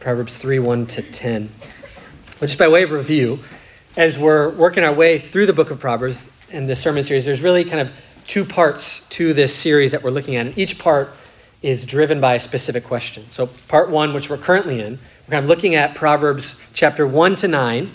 Proverbs 3 1 to 10. But just by way of review, as we're working our way through the book of Proverbs and the sermon series, there's really kind of two parts to this series that we're looking at. And each part is driven by a specific question. So, part one, which we're currently in, we're kind of looking at Proverbs chapter 1 to 9,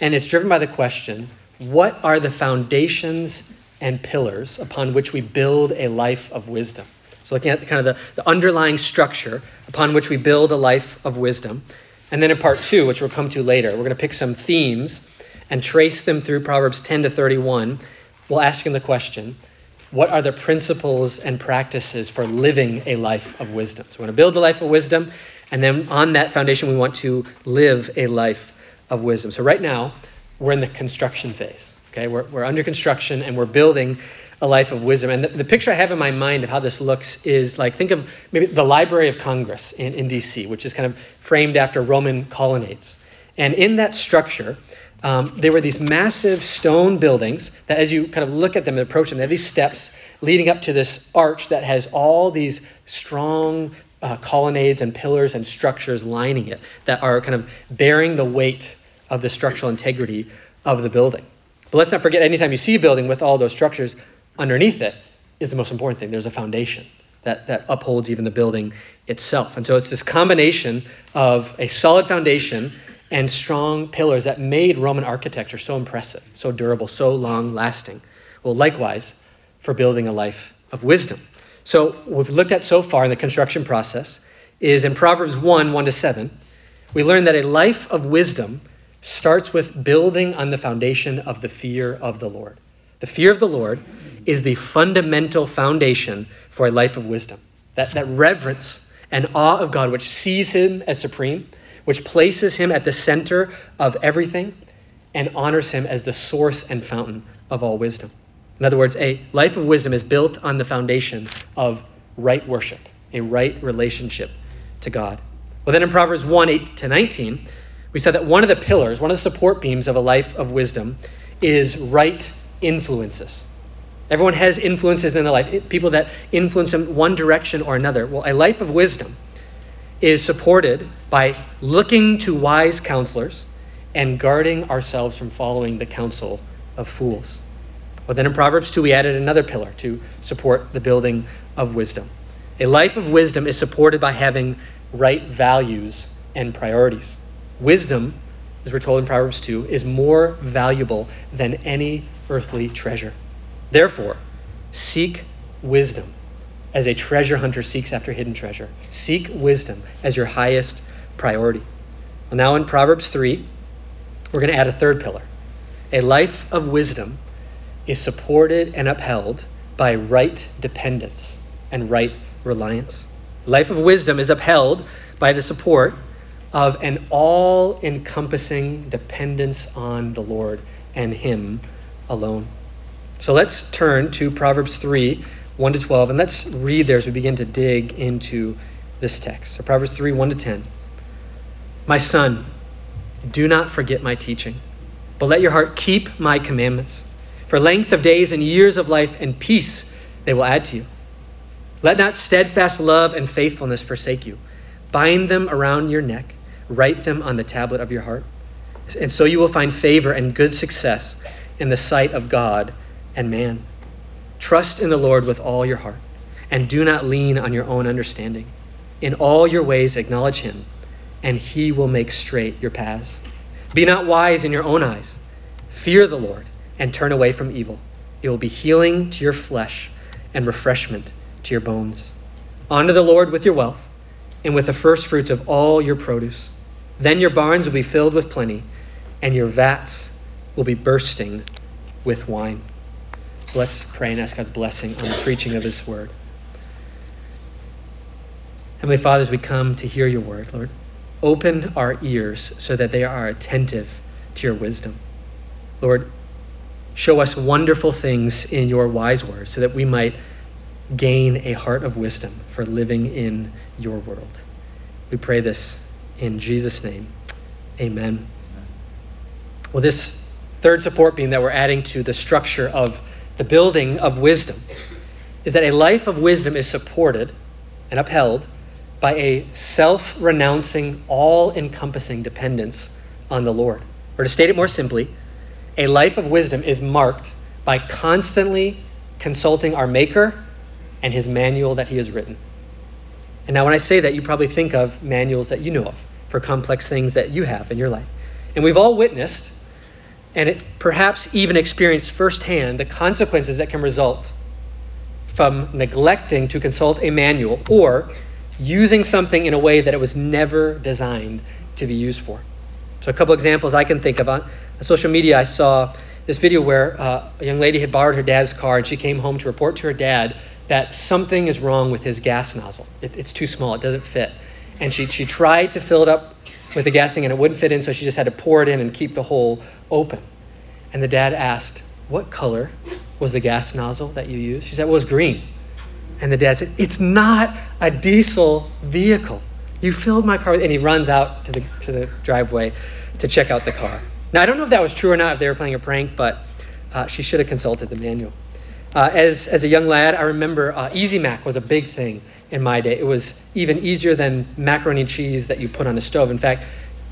and it's driven by the question what are the foundations and pillars upon which we build a life of wisdom? So, looking at kind of the, the underlying structure upon which we build a life of wisdom. And then in part two, which we'll come to later, we're going to pick some themes and trace them through Proverbs 10 to 31 while asking the question what are the principles and practices for living a life of wisdom? So, we want to build a life of wisdom, and then on that foundation, we want to live a life of wisdom. So, right now, we're in the construction phase. Okay, we're, we're under construction and we're building a life of wisdom. And the, the, picture I have in my mind of how this looks is like think of maybe the Library of Congress in, in DC, which is kind of framed after Roman colonnades. And in that structure, um, there were these massive stone buildings that, as you kind of look at them and approach them, they have these steps leading up to this arch that has all these strong uh, colonnades and pillars and structures lining it that are kind of bearing the weight of the structural integrity of the building. But let's not forget, anytime you see a building with all those structures, underneath it is the most important thing. There's a foundation that, that upholds even the building itself. And so it's this combination of a solid foundation and strong pillars that made Roman architecture so impressive, so durable, so long lasting. Well, likewise, for building a life of wisdom. So, what we've looked at so far in the construction process is in Proverbs 1 1 to 7, we learn that a life of wisdom starts with building on the foundation of the fear of the Lord. The fear of the Lord is the fundamental foundation for a life of wisdom. That, that reverence and awe of God, which sees him as supreme, which places him at the center of everything and honors him as the source and fountain of all wisdom. In other words, a life of wisdom is built on the foundation of right worship, a right relationship to God. Well, then in Proverbs 1 8 to 19, we said that one of the pillars, one of the support beams of a life of wisdom is right influences. Everyone has influences in their life, people that influence them one direction or another. Well, a life of wisdom is supported by looking to wise counselors and guarding ourselves from following the counsel of fools. But then in Proverbs 2, we added another pillar to support the building of wisdom. A life of wisdom is supported by having right values and priorities. Wisdom, as we're told in Proverbs 2, is more valuable than any earthly treasure. Therefore, seek wisdom as a treasure hunter seeks after hidden treasure. Seek wisdom as your highest priority. Well, now in Proverbs 3, we're going to add a third pillar. A life of wisdom is supported and upheld by right dependence and right reliance. Life of wisdom is upheld by the support of an all encompassing dependence on the Lord and Him alone. So let's turn to Proverbs 3 1 to 12, and let's read there as we begin to dig into this text. So, Proverbs 3 1 to 10. My son, do not forget my teaching, but let your heart keep my commandments. For length of days and years of life and peace they will add to you. Let not steadfast love and faithfulness forsake you. Bind them around your neck, write them on the tablet of your heart. And so you will find favor and good success in the sight of God and man. Trust in the Lord with all your heart, and do not lean on your own understanding. In all your ways acknowledge him, and he will make straight your paths. Be not wise in your own eyes. Fear the Lord, and turn away from evil. It will be healing to your flesh and refreshment to your bones. Honor the Lord with your wealth, and with the first fruits of all your produce. Then your barns will be filled with plenty, and your vats will be bursting with wine. Let's pray and ask God's blessing on the preaching of His word. Heavenly Father, as we come to hear your word, Lord, open our ears so that they are attentive to your wisdom. Lord, show us wonderful things in your wise words so that we might gain a heart of wisdom for living in your world. We pray this in Jesus' name. Amen. Well, this third support beam that we're adding to the structure of the building of wisdom is that a life of wisdom is supported and upheld by a self renouncing, all encompassing dependence on the Lord. Or to state it more simply, a life of wisdom is marked by constantly consulting our Maker and his manual that he has written. And now, when I say that, you probably think of manuals that you know of for complex things that you have in your life. And we've all witnessed and it, perhaps even experienced firsthand the consequences that can result from neglecting to consult a manual or using something in a way that it was never designed to be used for. So, a couple examples I can think of. On, social media, I saw this video where uh, a young lady had borrowed her dad's car and she came home to report to her dad that something is wrong with his gas nozzle. It, it's too small, it doesn't fit. And she, she tried to fill it up with the gassing and it wouldn't fit in, so she just had to pour it in and keep the hole open. And the dad asked, What color was the gas nozzle that you used? She said, It was green. And the dad said, It's not a diesel vehicle. You filled my car. With and he runs out to the, to the driveway to check out the car. Now, I don't know if that was true or not, if they were playing a prank, but uh, she should have consulted the manual. Uh, as, as a young lad, I remember uh, Easy Mac was a big thing in my day. It was even easier than macaroni cheese that you put on a stove. In fact,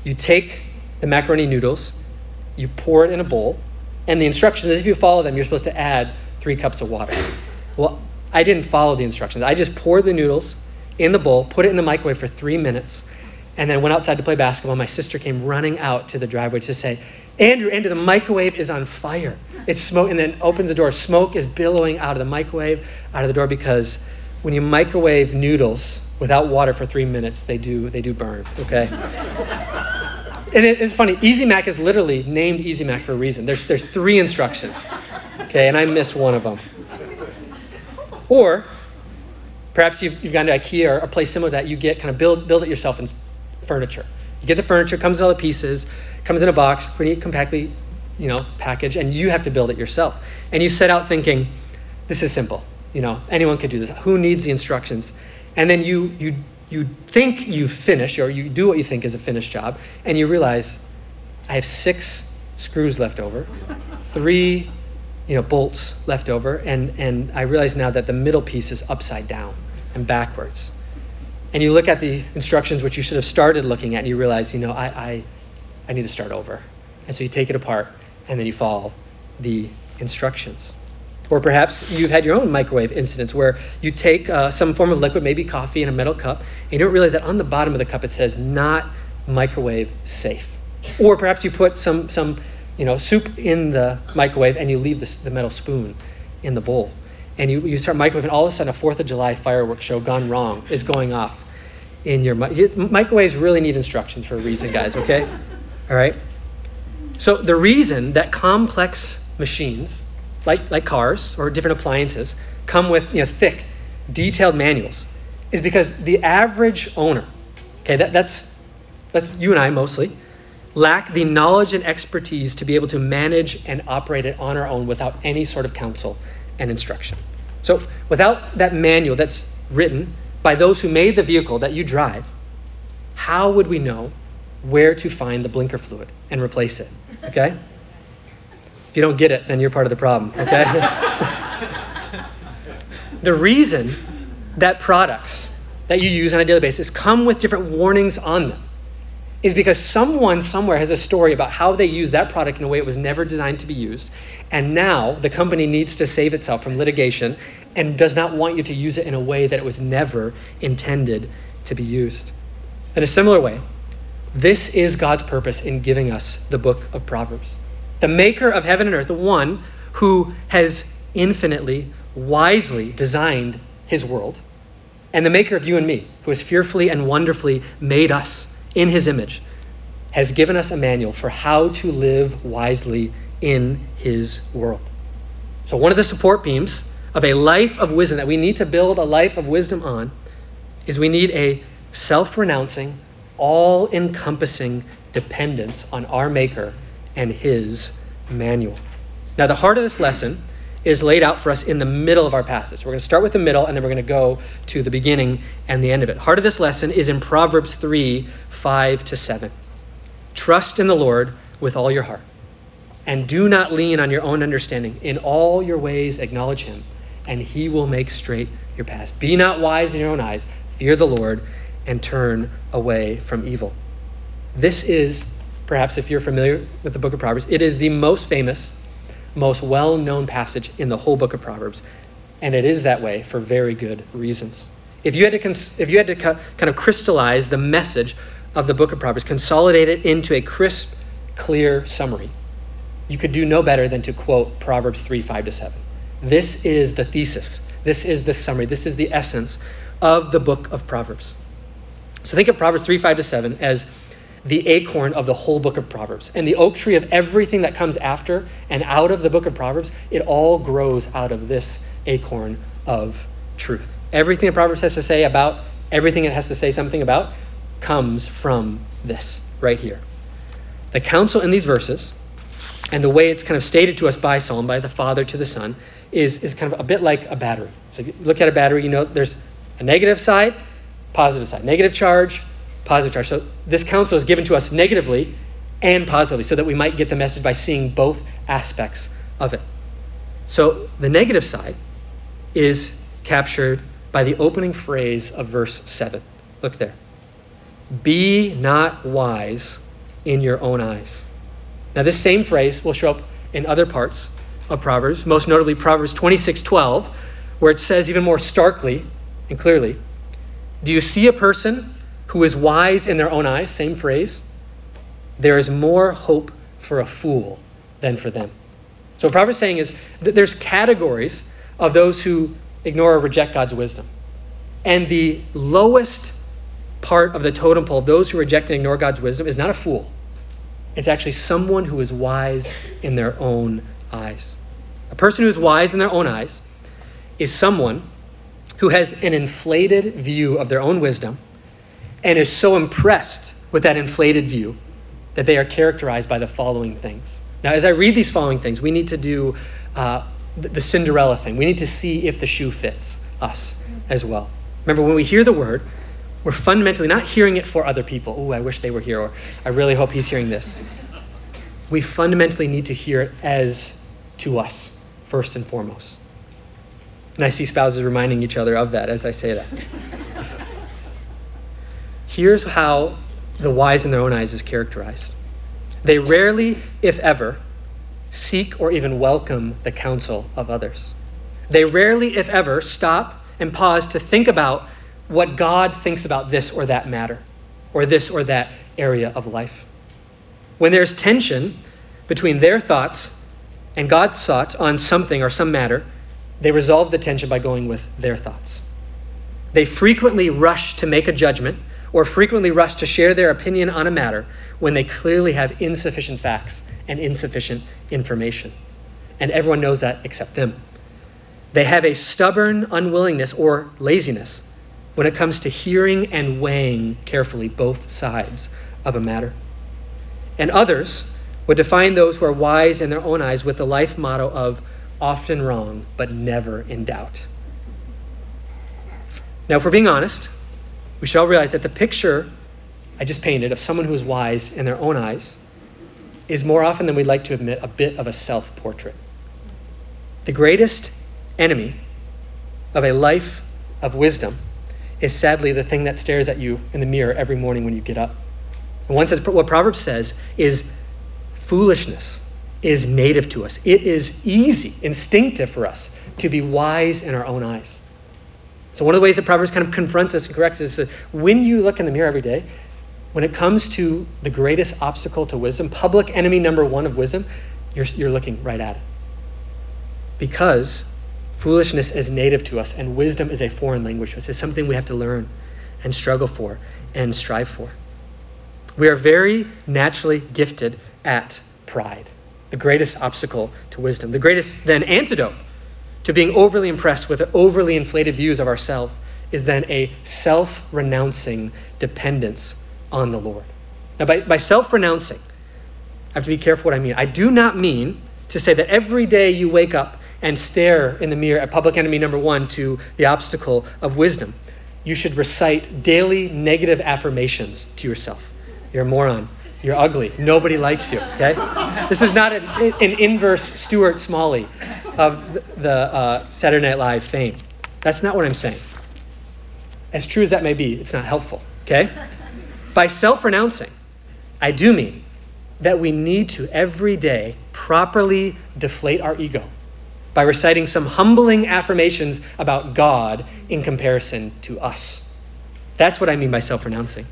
you take the macaroni noodles, you pour it in a bowl, and the instructions, if you follow them, you're supposed to add three cups of water. Well, I didn't follow the instructions. I just poured the noodles in the bowl, put it in the microwave for three minutes, and then went outside to play basketball. My sister came running out to the driveway to say, Andrew, Andrew, the microwave is on fire. It's smoke, and then opens the door. Smoke is billowing out of the microwave, out of the door, because when you microwave noodles without water for three minutes, they do they do burn. Okay. and it, it's funny. Easy Mac is literally named Easy Mac for a reason. There's there's three instructions, okay, and I missed one of them. Or perhaps you've, you've gone to IKEA or a place similar to that. You get kind of build build it yourself in furniture. You get the furniture, comes in all the pieces, comes in a box, pretty compactly, you know, packaged, and you have to build it yourself. And you set out thinking, this is simple. You know, anyone could do this. Who needs the instructions? And then you you you think you finish or you do what you think is a finished job, and you realize I have six screws left over, three you know bolts left over, and and I realize now that the middle piece is upside down and backwards. And you look at the instructions which you should have started looking at, and you realize, you know, I I, I need to start over. And so you take it apart, and then you follow the instructions. Or perhaps you've had your own microwave incidents where you take uh, some form of liquid, maybe coffee, in a metal cup, and you don't realize that on the bottom of the cup it says not microwave safe. Or perhaps you put some, some you know, soup in the microwave and you leave the, the metal spoon in the bowl. And you, you start microwaving, all of a sudden a 4th of July fireworks show gone wrong is going off in your microwaves really need instructions for a reason, guys, okay? All right? So the reason that complex machines like, like cars or different appliances, come with you know, thick, detailed manuals is because the average owner, okay, that, that's, that's you and I mostly, lack the knowledge and expertise to be able to manage and operate it on our own without any sort of counsel and instruction. So without that manual that's written by those who made the vehicle that you drive, how would we know where to find the blinker fluid and replace it? Okay? You don't get it, then you're part of the problem, okay? the reason that products that you use on a daily basis come with different warnings on them is because someone somewhere has a story about how they use that product in a way it was never designed to be used. And now the company needs to save itself from litigation and does not want you to use it in a way that it was never intended to be used. In a similar way, this is God's purpose in giving us the book of Proverbs the maker of heaven and earth, the one who has infinitely, wisely designed his world, and the maker of you and me, who has fearfully and wonderfully made us in his image, has given us a manual for how to live wisely in his world. So, one of the support beams of a life of wisdom that we need to build a life of wisdom on is we need a self renouncing, all encompassing dependence on our Maker and his manual. Now, the heart of this lesson is laid out for us in the middle of our passage. We're going to start with the middle, and then we're going to go to the beginning and the end of it. Heart of this lesson is in Proverbs 3 5 to 7. Trust in the Lord with all your heart, and do not lean on your own understanding. In all your ways, acknowledge him, and he will make straight your paths. Be not wise in your own eyes. Fear the Lord and turn away from evil. This is, perhaps if you're familiar with the book of Proverbs, it is the most famous, most well known passage in the whole book of Proverbs. And it is that way for very good reasons. If you had to, cons- if you had to kind of crystallize the message of the book of Proverbs, consolidate it into a crisp, clear summary, you could do no better than to quote Proverbs 3 5 to 7. This is the thesis. This is the summary. This is the essence of the book of Proverbs. So think of Proverbs 3 5 to 7 as the acorn of the whole book of Proverbs. And the oak tree of everything that comes after and out of the book of Proverbs, it all grows out of this acorn of truth. Everything that Proverbs has to say about everything it has to say something about comes from this right here. The counsel in these verses and the way it's kind of stated to us by Psalm, by the Father to the Son, is, is kind of a bit like a battery. So you look at a battery, you know there's a negative side, positive side. Negative charge, positive charge. So this counsel is given to us negatively and positively so that we might get the message by seeing both aspects of it. So the negative side is captured by the opening phrase of verse 7. Look there. Be not wise in your own eyes. Now, this same phrase will show up in other parts of Proverbs, most notably Proverbs 26:12, where it says even more starkly and clearly, "Do you see a person who is wise in their own eyes?" Same phrase. There is more hope for a fool than for them. So what Proverbs is saying is that there's categories of those who ignore or reject God's wisdom. And the lowest part of the totem pole, those who reject and ignore God's wisdom, is not a fool. It's actually someone who is wise in their own eyes. A person who is wise in their own eyes is someone who has an inflated view of their own wisdom and is so impressed with that inflated view that they are characterized by the following things. Now, as I read these following things, we need to do uh, the Cinderella thing. We need to see if the shoe fits us as well. Remember, when we hear the word, we're fundamentally not hearing it for other people. Oh, I wish they were here, or I really hope he's hearing this. We fundamentally need to hear it as to us, first and foremost. And I see spouses reminding each other of that as I say that. Here's how the wise in their own eyes is characterized they rarely, if ever, seek or even welcome the counsel of others. They rarely, if ever, stop and pause to think about what God thinks about this or that matter, or this or that area of life. When there's tension between their thoughts and God's thoughts on something or some matter, they resolve the tension by going with their thoughts. They frequently rush to make a judgment or frequently rush to share their opinion on a matter when they clearly have insufficient facts and insufficient information. And everyone knows that except them. They have a stubborn unwillingness or laziness when it comes to hearing and weighing carefully both sides of a matter. And others would define those who are wise in their own eyes with the life motto of often wrong, but never in doubt. Now, if we're being honest, we should all realize that the picture I just painted of someone who is wise in their own eyes is more often than we'd like to admit a bit of a self portrait. The greatest enemy of a life of wisdom is sadly the thing that stares at you in the mirror every morning when you get up. And what Proverbs says is foolishness is native to us. It is easy, instinctive for us to be wise in our own eyes. So one of the ways that Proverbs kind of confronts us and corrects us is when you look in the mirror every day, when it comes to the greatest obstacle to wisdom, public enemy number one of wisdom, you're, you're looking right at it. Because Foolishness is native to us, and wisdom is a foreign language to us. It's something we have to learn and struggle for and strive for. We are very naturally gifted at pride, the greatest obstacle to wisdom, the greatest then antidote to being overly impressed with overly inflated views of ourselves is then a self renouncing dependence on the Lord. Now, by, by self renouncing, I have to be careful what I mean. I do not mean to say that every day you wake up and stare in the mirror at public enemy number one to the obstacle of wisdom. You should recite daily negative affirmations to yourself. You're a moron. You're ugly. Nobody likes you. Okay? This is not an, an inverse Stuart Smalley of the uh, Saturday Night Live fame. That's not what I'm saying. As true as that may be, it's not helpful. Okay? By self renouncing, I do mean that we need to every day properly deflate our ego by reciting some humbling affirmations about God in comparison to us. That's what I mean by self renouncing.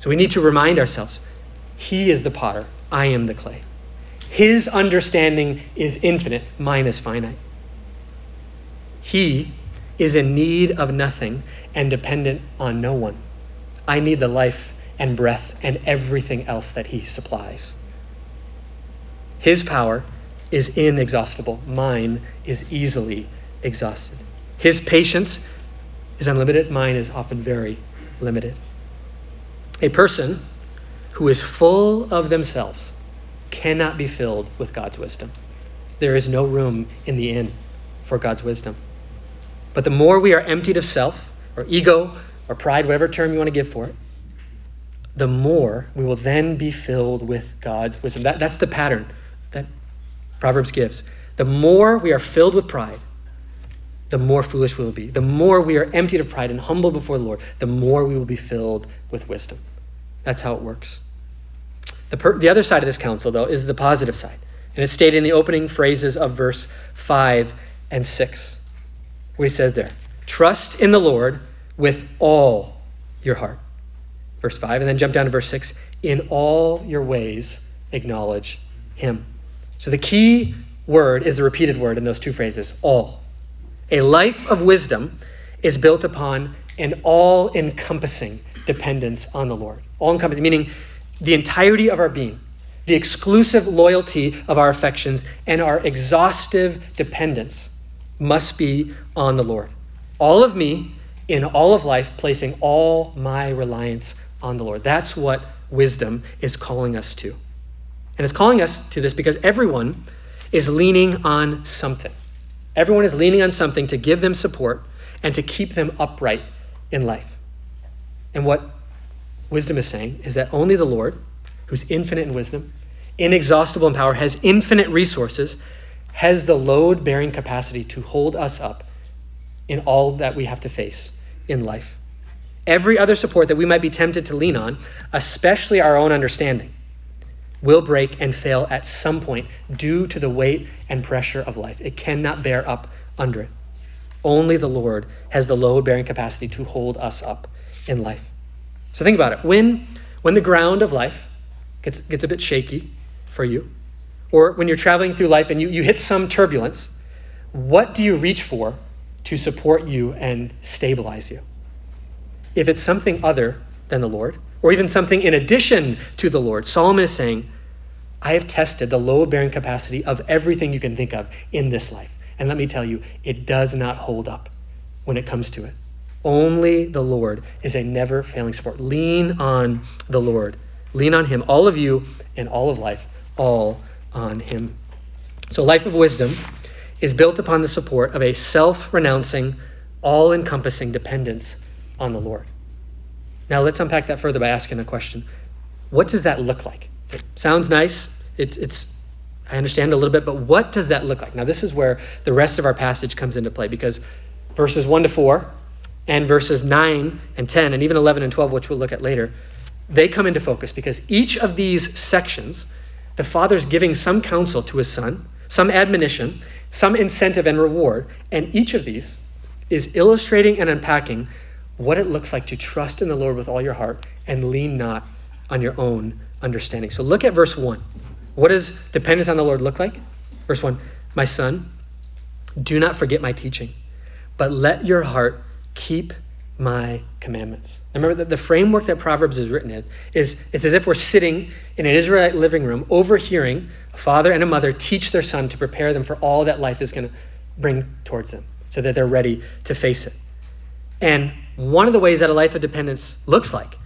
So we need to remind ourselves He is the potter, I am the clay. His understanding is infinite, mine is finite. He is in need of nothing and dependent on no one. I need the life and breath and everything else that He supplies. His power is inexhaustible, mine is easily exhausted. His patience is unlimited, mine is often very limited. A person who is full of themselves cannot be filled with God's wisdom. There is no room in the inn for God's wisdom. But the more we are emptied of self, or ego, or pride, whatever term you want to give for it, the more we will then be filled with God's wisdom. That, that's the pattern that Proverbs gives. The more we are filled with pride, the more foolish we will be. The more we are emptied of pride and humble before the Lord, the more we will be filled with wisdom. That's how it works. The, per- the other side of this counsel, though, is the positive side. And it's stated in the opening phrases of verse 5 and 6, What he says there, Trust in the Lord with all your heart. Verse 5, and then jump down to verse 6, In all your ways acknowledge him. So the key word is the repeated word in those two phrases, all. A life of wisdom is built upon an all encompassing dependence on the Lord. All encompassing, meaning the entirety of our being, the exclusive loyalty of our affections, and our exhaustive dependence must be on the Lord. All of me in all of life, placing all my reliance on the Lord. That's what wisdom is calling us to. And it's calling us to this because everyone is leaning on something. Everyone is leaning on something to give them support and to keep them upright in life. And what wisdom is saying is that only the Lord, who's infinite in wisdom, inexhaustible in power, has infinite resources, has the load bearing capacity to hold us up in all that we have to face in life. Every other support that we might be tempted to lean on, especially our own understanding, will break and fail at some point due to the weight and pressure of life. It cannot bear up under it. Only the Lord has the load bearing capacity to hold us up in life. So think about it. When, when the ground of life gets, gets a bit shaky for you, or when you're traveling through life and you, you hit some turbulence, what do you reach for to support you and stabilize you? If it's something other than the Lord, or even something in addition to the Lord, Solomon is saying, I have tested the load bearing capacity of everything you can think of in this life. And let me tell you, it does not hold up when it comes to it. Only the Lord is a never failing support. Lean on the Lord. Lean on Him. All of you and all of life, all on Him. So, life of wisdom is built upon the support of a self renouncing, all encompassing dependence on the Lord. Now, let's unpack that further by asking the question what does that look like? It sounds nice. It's, it's, I understand a little bit, but what does that look like? Now, this is where the rest of our passage comes into play because verses 1 to 4 and verses 9 and 10, and even 11 and 12, which we'll look at later, they come into focus because each of these sections, the Father's giving some counsel to his Son, some admonition, some incentive and reward, and each of these is illustrating and unpacking what it looks like to trust in the Lord with all your heart and lean not on your own understanding. So look at verse 1. What does dependence on the Lord look like? Verse 1 My son, do not forget my teaching, but let your heart keep my commandments. Remember that the framework that Proverbs is written in is it's as if we're sitting in an Israelite living room overhearing a father and a mother teach their son to prepare them for all that life is going to bring towards them so that they're ready to face it. And one of the ways that a life of dependence looks like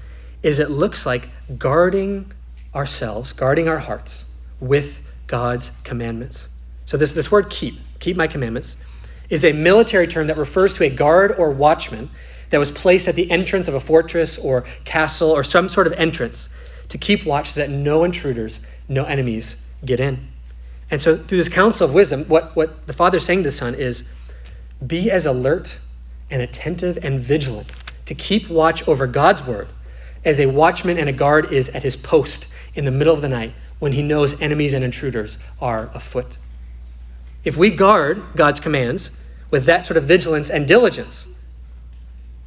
is it looks like guarding ourselves, guarding our hearts with God's commandments. So this, this word keep, keep my commandments, is a military term that refers to a guard or watchman that was placed at the entrance of a fortress or castle or some sort of entrance to keep watch so that no intruders, no enemies get in. And so through this counsel of wisdom, what, what the father's saying to the son is be as alert and attentive and vigilant to keep watch over God's word as a watchman and a guard is at his post in the middle of the night when he knows enemies and intruders are afoot. If we guard God's commands with that sort of vigilance and diligence,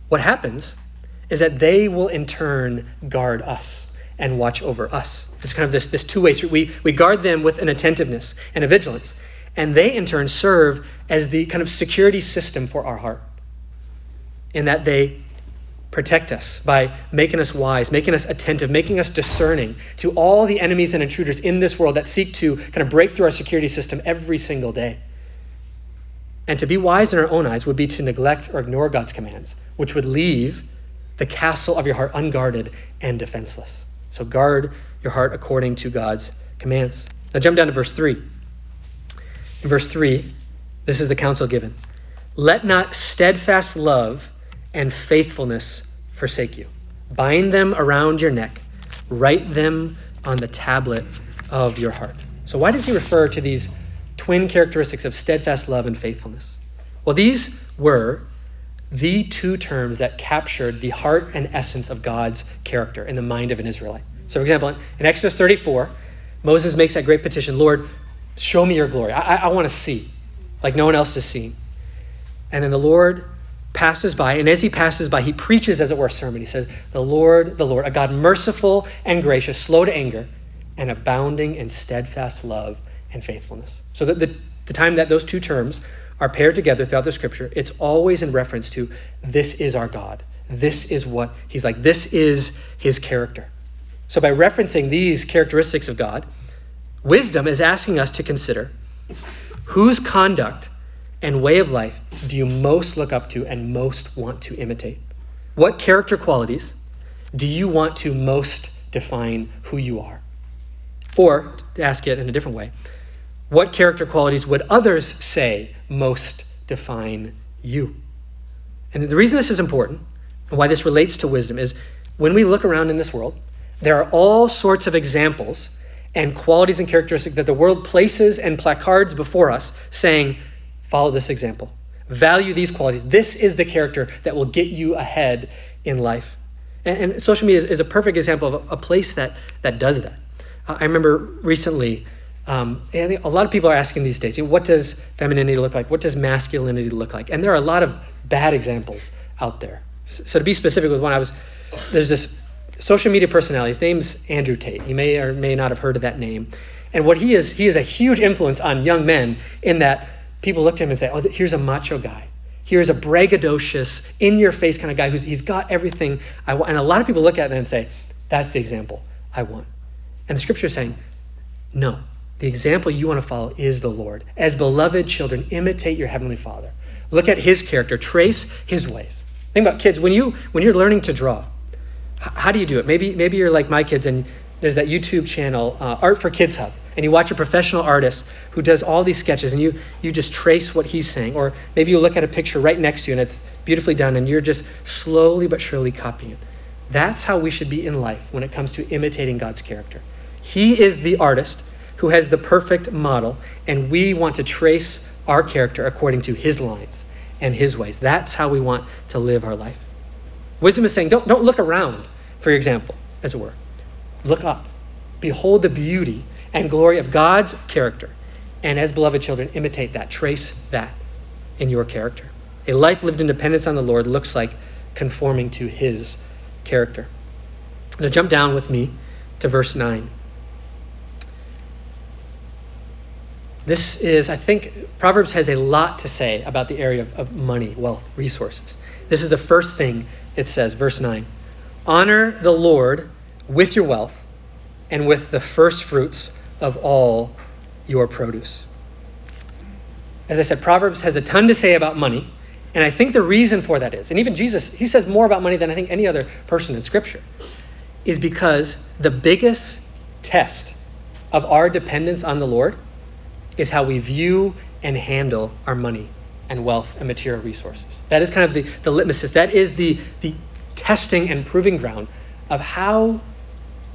what happens is that they will in turn guard us and watch over us. It's kind of this, this two way street. We, we guard them with an attentiveness and a vigilance, and they in turn serve as the kind of security system for our heart, in that they protect us by making us wise, making us attentive, making us discerning to all the enemies and intruders in this world that seek to kind of break through our security system every single day. And to be wise in our own eyes would be to neglect or ignore God's commands, which would leave the castle of your heart unguarded and defenseless. So guard your heart according to God's commands. Now jump down to verse 3. In verse 3, this is the counsel given. Let not steadfast love and faithfulness forsake you. Bind them around your neck, write them on the tablet of your heart. So, why does he refer to these twin characteristics of steadfast love and faithfulness? Well, these were the two terms that captured the heart and essence of God's character in the mind of an Israelite. So, for example, in Exodus 34, Moses makes that great petition Lord, show me your glory. I, I want to see, like no one else has seen. And then the Lord passes by, and as he passes by, he preaches, as it were, a sermon. He says, The Lord, the Lord, a God merciful and gracious, slow to anger, and abounding in steadfast love and faithfulness. So the, the time that those two terms are paired together throughout the scripture, it's always in reference to this is our God. This is what he's like. This is his character. So by referencing these characteristics of God, wisdom is asking us to consider whose conduct and way of life do you most look up to and most want to imitate? What character qualities do you want to most define who you are? Or, to ask it in a different way, what character qualities would others say most define you? And the reason this is important and why this relates to wisdom is when we look around in this world, there are all sorts of examples and qualities and characteristics that the world places and placards before us saying, Follow this example. Value these qualities. This is the character that will get you ahead in life. And, and social media is, is, a perfect example of a, a, place that, that does that. I remember recently, um, a lot of people are asking these days, you know, what does femininity look like? What does masculinity look like? And there are a lot of bad examples out there. So, so to be specific with one, I was there's this social media personality. His name's Andrew Tate. You may or may not have heard of that name. And what he is, he is a huge influence on young men in that people look to him and say, oh, here's a macho guy. Here's a braggadocious, in your face kind of guy who's he's got everything I want. And a lot of people look at it and say, that's the example I want. And the scripture is saying, no, the example you want to follow is the Lord. As beloved children, imitate your heavenly Father. Look at his character, trace his ways. Think about kids, when you when you're learning to draw, how do you do it? Maybe maybe you're like my kids and there's that YouTube channel, uh, Art for Kids Hub, and you watch a professional artist who does all these sketches, and you you just trace what he's saying, or maybe you look at a picture right next to you and it's beautifully done, and you're just slowly but surely copying it. That's how we should be in life when it comes to imitating God's character. He is the artist who has the perfect model, and we want to trace our character according to his lines and his ways. That's how we want to live our life. Wisdom is saying, don't, don't look around for your example, as it were. Look up. Behold the beauty and glory of God's character. And as beloved children, imitate that. Trace that in your character. A life lived in dependence on the Lord looks like conforming to his character. Now, jump down with me to verse 9. This is, I think, Proverbs has a lot to say about the area of, of money, wealth, resources. This is the first thing it says, verse 9. Honor the Lord with your wealth and with the first fruits of all your produce. As I said, Proverbs has a ton to say about money, and I think the reason for that is, and even Jesus, he says more about money than I think any other person in Scripture, is because the biggest test of our dependence on the Lord is how we view and handle our money and wealth and material resources. That is kind of the, the litmus test. That is the, the testing and proving ground of how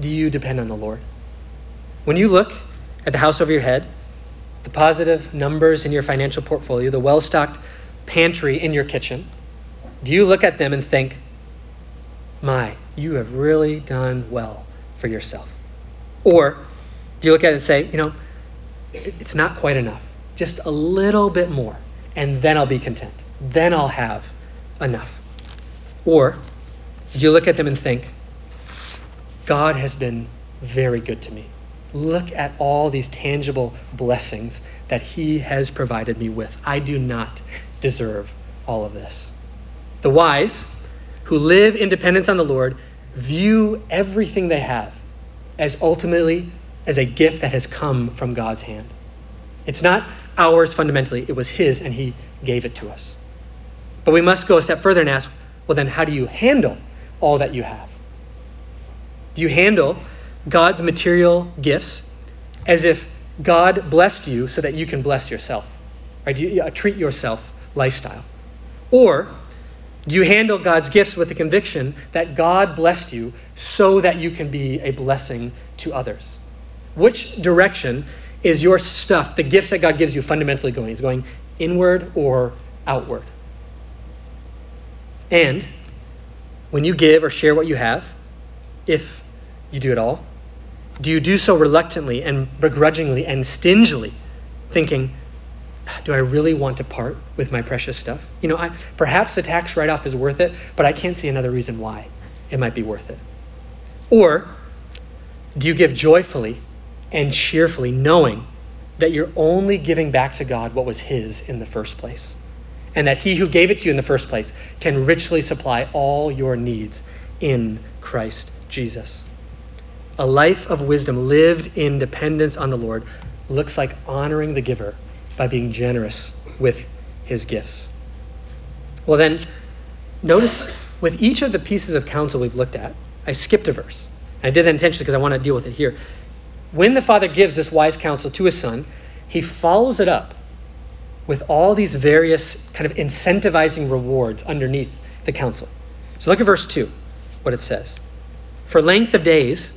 do you depend on the Lord. When you look at the house over your head, the positive numbers in your financial portfolio, the well stocked pantry in your kitchen, do you look at them and think, my, you have really done well for yourself. Or do you look at it and say, you know, it's not quite enough. Just a little bit more, and then I'll be content. Then I'll have enough. Or you look at them and think, God has been very good to me. Look at all these tangible blessings that He has provided me with. I do not deserve all of this. The wise, who live in dependence on the Lord, view everything they have as ultimately as a gift that has come from God's hand. It's not ours fundamentally, it was His, and He gave it to us. But we must go a step further and ask well, then, how do you handle all that you have? Do you handle God's material gifts as if God blessed you so that you can bless yourself? Right? Do you, uh, treat yourself lifestyle? Or do you handle God's gifts with the conviction that God blessed you so that you can be a blessing to others? Which direction is your stuff, the gifts that God gives you, fundamentally going? Is going inward or outward? And when you give or share what you have, if you do it all, do you do so reluctantly and begrudgingly and stingily, thinking, ah, do I really want to part with my precious stuff? You know, I, perhaps a tax write off is worth it, but I can't see another reason why it might be worth it. Or do you give joyfully and cheerfully, knowing that you're only giving back to God what was His in the first place? And that He who gave it to you in the first place can richly supply all your needs in Christ Jesus. A life of wisdom lived in dependence on the Lord looks like honoring the giver by being generous with his gifts. Well, then, notice with each of the pieces of counsel we've looked at, I skipped a verse. I did that intentionally because I want to deal with it here. When the father gives this wise counsel to his son, he follows it up with all these various kind of incentivizing rewards underneath the counsel. So look at verse 2, what it says. For length of days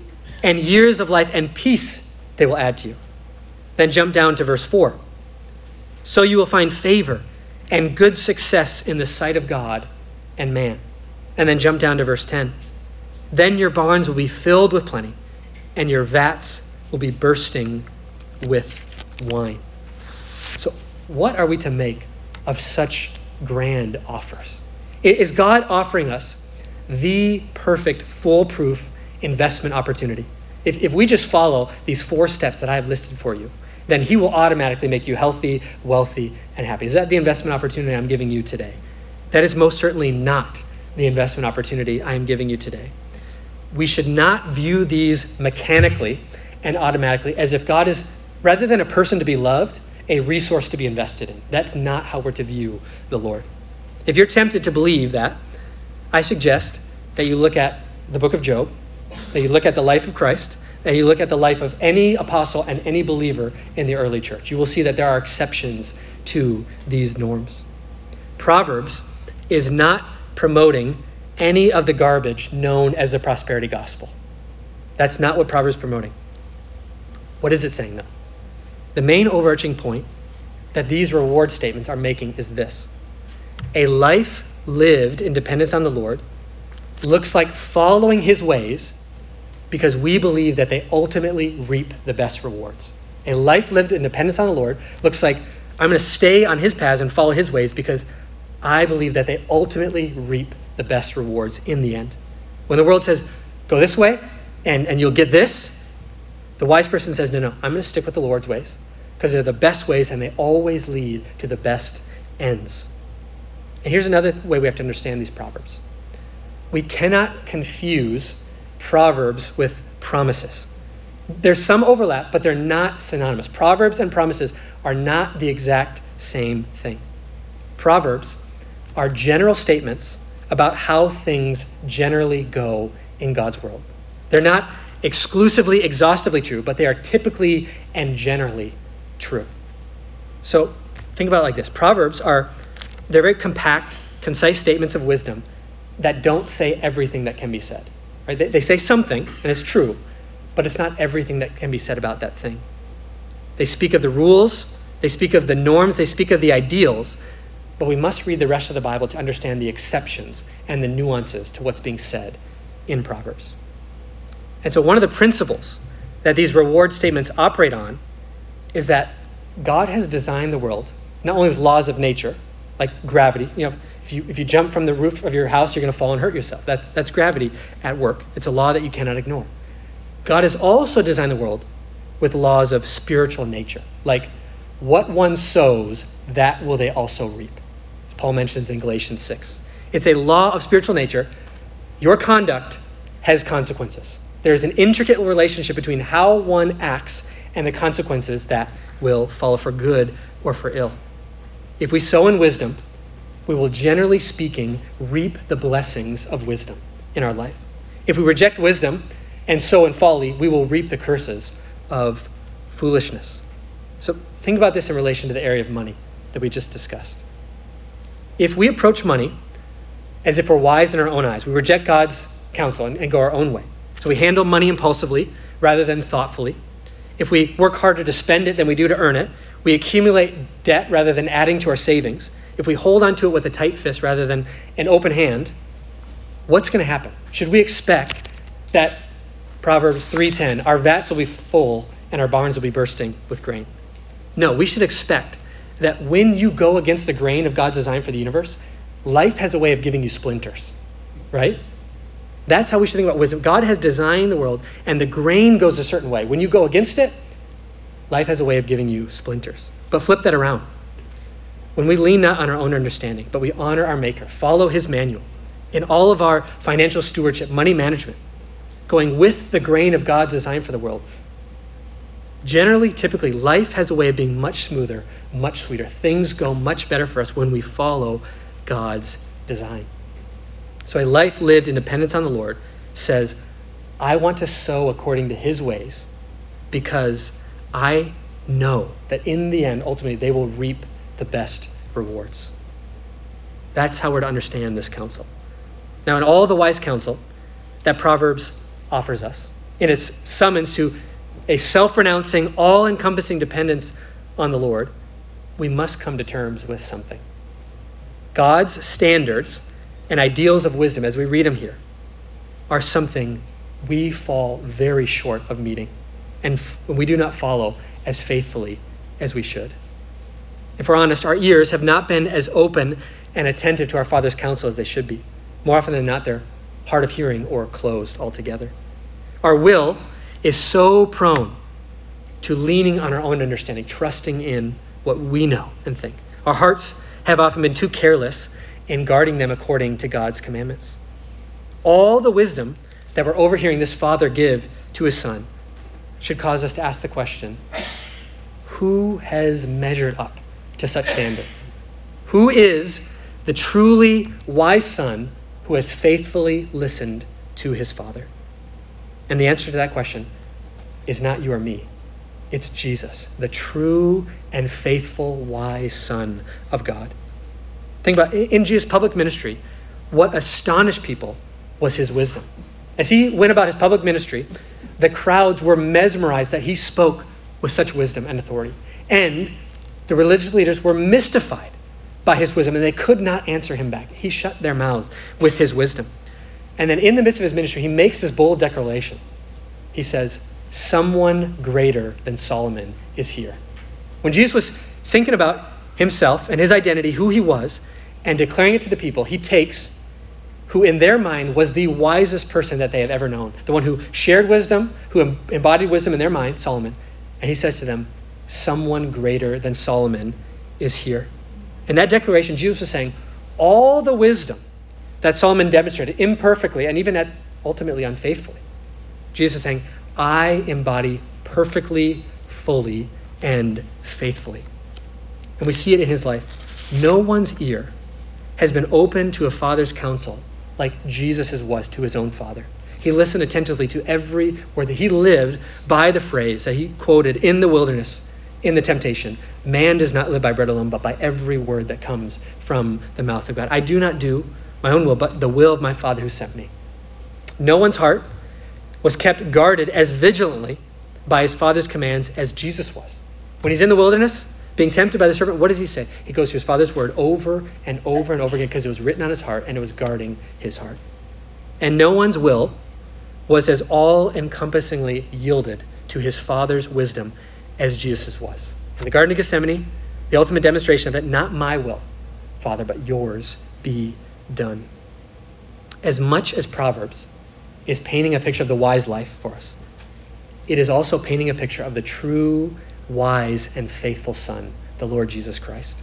and years of life and peace they will add to you. Then jump down to verse 4. So you will find favor and good success in the sight of God and man. And then jump down to verse 10. Then your barns will be filled with plenty, and your vats will be bursting with wine. So, what are we to make of such grand offers? Is God offering us the perfect, foolproof investment opportunity? If, if we just follow these four steps that I have listed for you, then he will automatically make you healthy, wealthy, and happy. Is that the investment opportunity I'm giving you today? That is most certainly not the investment opportunity I am giving you today. We should not view these mechanically and automatically as if God is, rather than a person to be loved, a resource to be invested in. That's not how we're to view the Lord. If you're tempted to believe that, I suggest that you look at the book of Job, that you look at the life of Christ, that you look at the life of any apostle and any believer in the early church, you will see that there are exceptions to these norms. Proverbs is not promoting any of the garbage known as the prosperity gospel. That's not what Proverbs is promoting. What is it saying, though? The main overarching point that these reward statements are making is this a life lived in dependence on the Lord looks like following his ways because we believe that they ultimately reap the best rewards. A life lived in dependence on the Lord looks like I'm going to stay on his paths and follow his ways because I believe that they ultimately reap the best rewards in the end. When the world says, go this way and, and you'll get this, the wise person says, no, no, I'm going to stick with the Lord's ways because they're the best ways and they always lead to the best ends. And here's another way we have to understand these proverbs we cannot confuse proverbs with promises. There's some overlap, but they're not synonymous. Proverbs and promises are not the exact same thing. Proverbs are general statements about how things generally go in God's world. They're not exclusively, exhaustively true, but they are typically and generally true. So think about it like this Proverbs are they're very compact, concise statements of wisdom that don't say everything that can be said. Right? They, they say something, and it's true, but it's not everything that can be said about that thing. They speak of the rules, they speak of the norms, they speak of the ideals, but we must read the rest of the Bible to understand the exceptions and the nuances to what's being said in Proverbs. And so, one of the principles that these reward statements operate on is that God has designed the world not only with laws of nature, like gravity. You know, if you if you jump from the roof of your house, you're going to fall and hurt yourself. That's that's gravity at work. It's a law that you cannot ignore. God has also designed the world with laws of spiritual nature, like what one sows, that will they also reap. Paul mentions in Galatians 6. It's a law of spiritual nature. Your conduct has consequences. There's an intricate relationship between how one acts and the consequences that will follow for good or for ill. If we sow in wisdom, we will generally speaking reap the blessings of wisdom in our life. If we reject wisdom and sow in folly, we will reap the curses of foolishness. So think about this in relation to the area of money that we just discussed. If we approach money as if we're wise in our own eyes, we reject God's counsel and, and go our own way. So we handle money impulsively rather than thoughtfully. If we work harder to spend it than we do to earn it, we accumulate debt rather than adding to our savings. If we hold onto it with a tight fist rather than an open hand, what's going to happen? Should we expect that Proverbs 3:10, our vats will be full and our barns will be bursting with grain? No, we should expect that when you go against the grain of God's design for the universe, life has a way of giving you splinters, right? That's how we should think about wisdom. God has designed the world, and the grain goes a certain way. When you go against it, life has a way of giving you splinters. But flip that around. When we lean not on our own understanding, but we honor our Maker, follow His manual in all of our financial stewardship, money management, going with the grain of God's design for the world, generally, typically, life has a way of being much smoother, much sweeter. Things go much better for us when we follow God's design. So a life lived in dependence on the Lord says, I want to sow according to his ways because I know that in the end, ultimately, they will reap the best rewards. That's how we're to understand this counsel. Now, in all the wise counsel that Proverbs offers us, in its summons to a self renouncing, all encompassing dependence on the Lord, we must come to terms with something. God's standards and ideals of wisdom, as we read them here, are something we fall very short of meeting, and we do not follow as faithfully as we should. If we're honest, our ears have not been as open and attentive to our Father's counsel as they should be. More often than not, they're hard of hearing or closed altogether. Our will is so prone to leaning on our own understanding, trusting in what we know and think. Our hearts have often been too careless in guarding them according to God's commandments. All the wisdom that we're overhearing this father give to his son should cause us to ask the question who has measured up to such standards? Who is the truly wise son who has faithfully listened to his father? And the answer to that question is not you or me. It's Jesus, the true and faithful, wise Son of God. Think about in Jesus' public ministry, what astonished people was his wisdom. As he went about his public ministry, the crowds were mesmerized that he spoke with such wisdom and authority. And the religious leaders were mystified by his wisdom, and they could not answer him back. He shut their mouths with his wisdom. And then in the midst of his ministry, he makes this bold declaration. He says, Someone greater than Solomon is here. When Jesus was thinking about himself and his identity, who he was, and declaring it to the people, he takes who in their mind was the wisest person that they had ever known, the one who shared wisdom, who embodied wisdom in their mind, Solomon, and he says to them, Someone greater than Solomon is here. In that declaration, Jesus was saying, All the wisdom that Solomon demonstrated imperfectly and even at ultimately unfaithfully, Jesus is saying, I embody perfectly, fully, and faithfully. And we see it in his life. No one's ear has been open to a father's counsel like Jesus' was to his own father. He listened attentively to every word that he lived by the phrase that he quoted in the wilderness, in the temptation Man does not live by bread alone, but by every word that comes from the mouth of God. I do not do my own will, but the will of my Father who sent me. No one's heart was kept guarded as vigilantly by his Father's commands as Jesus was. When he's in the wilderness, being tempted by the serpent, what does he say? He goes to his Father's word over and over and over again because it was written on his heart and it was guarding his heart. and no one's will was as all encompassingly yielded to his Father's wisdom as Jesus' was. In the Garden of Gethsemane, the ultimate demonstration of it, not my will, Father, but yours be done. As much as Proverbs is painting a picture of the wise life for us, it is also painting a picture of the true, wise, and faithful Son, the Lord Jesus Christ.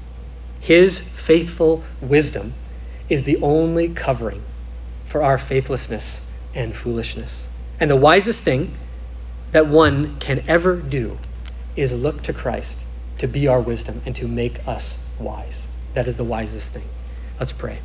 His faithful wisdom is the only covering for our faithlessness and foolishness. And the wisest thing that one can ever do is look to Christ to be our wisdom and to make us wise. That is the wisest thing. Let's pray.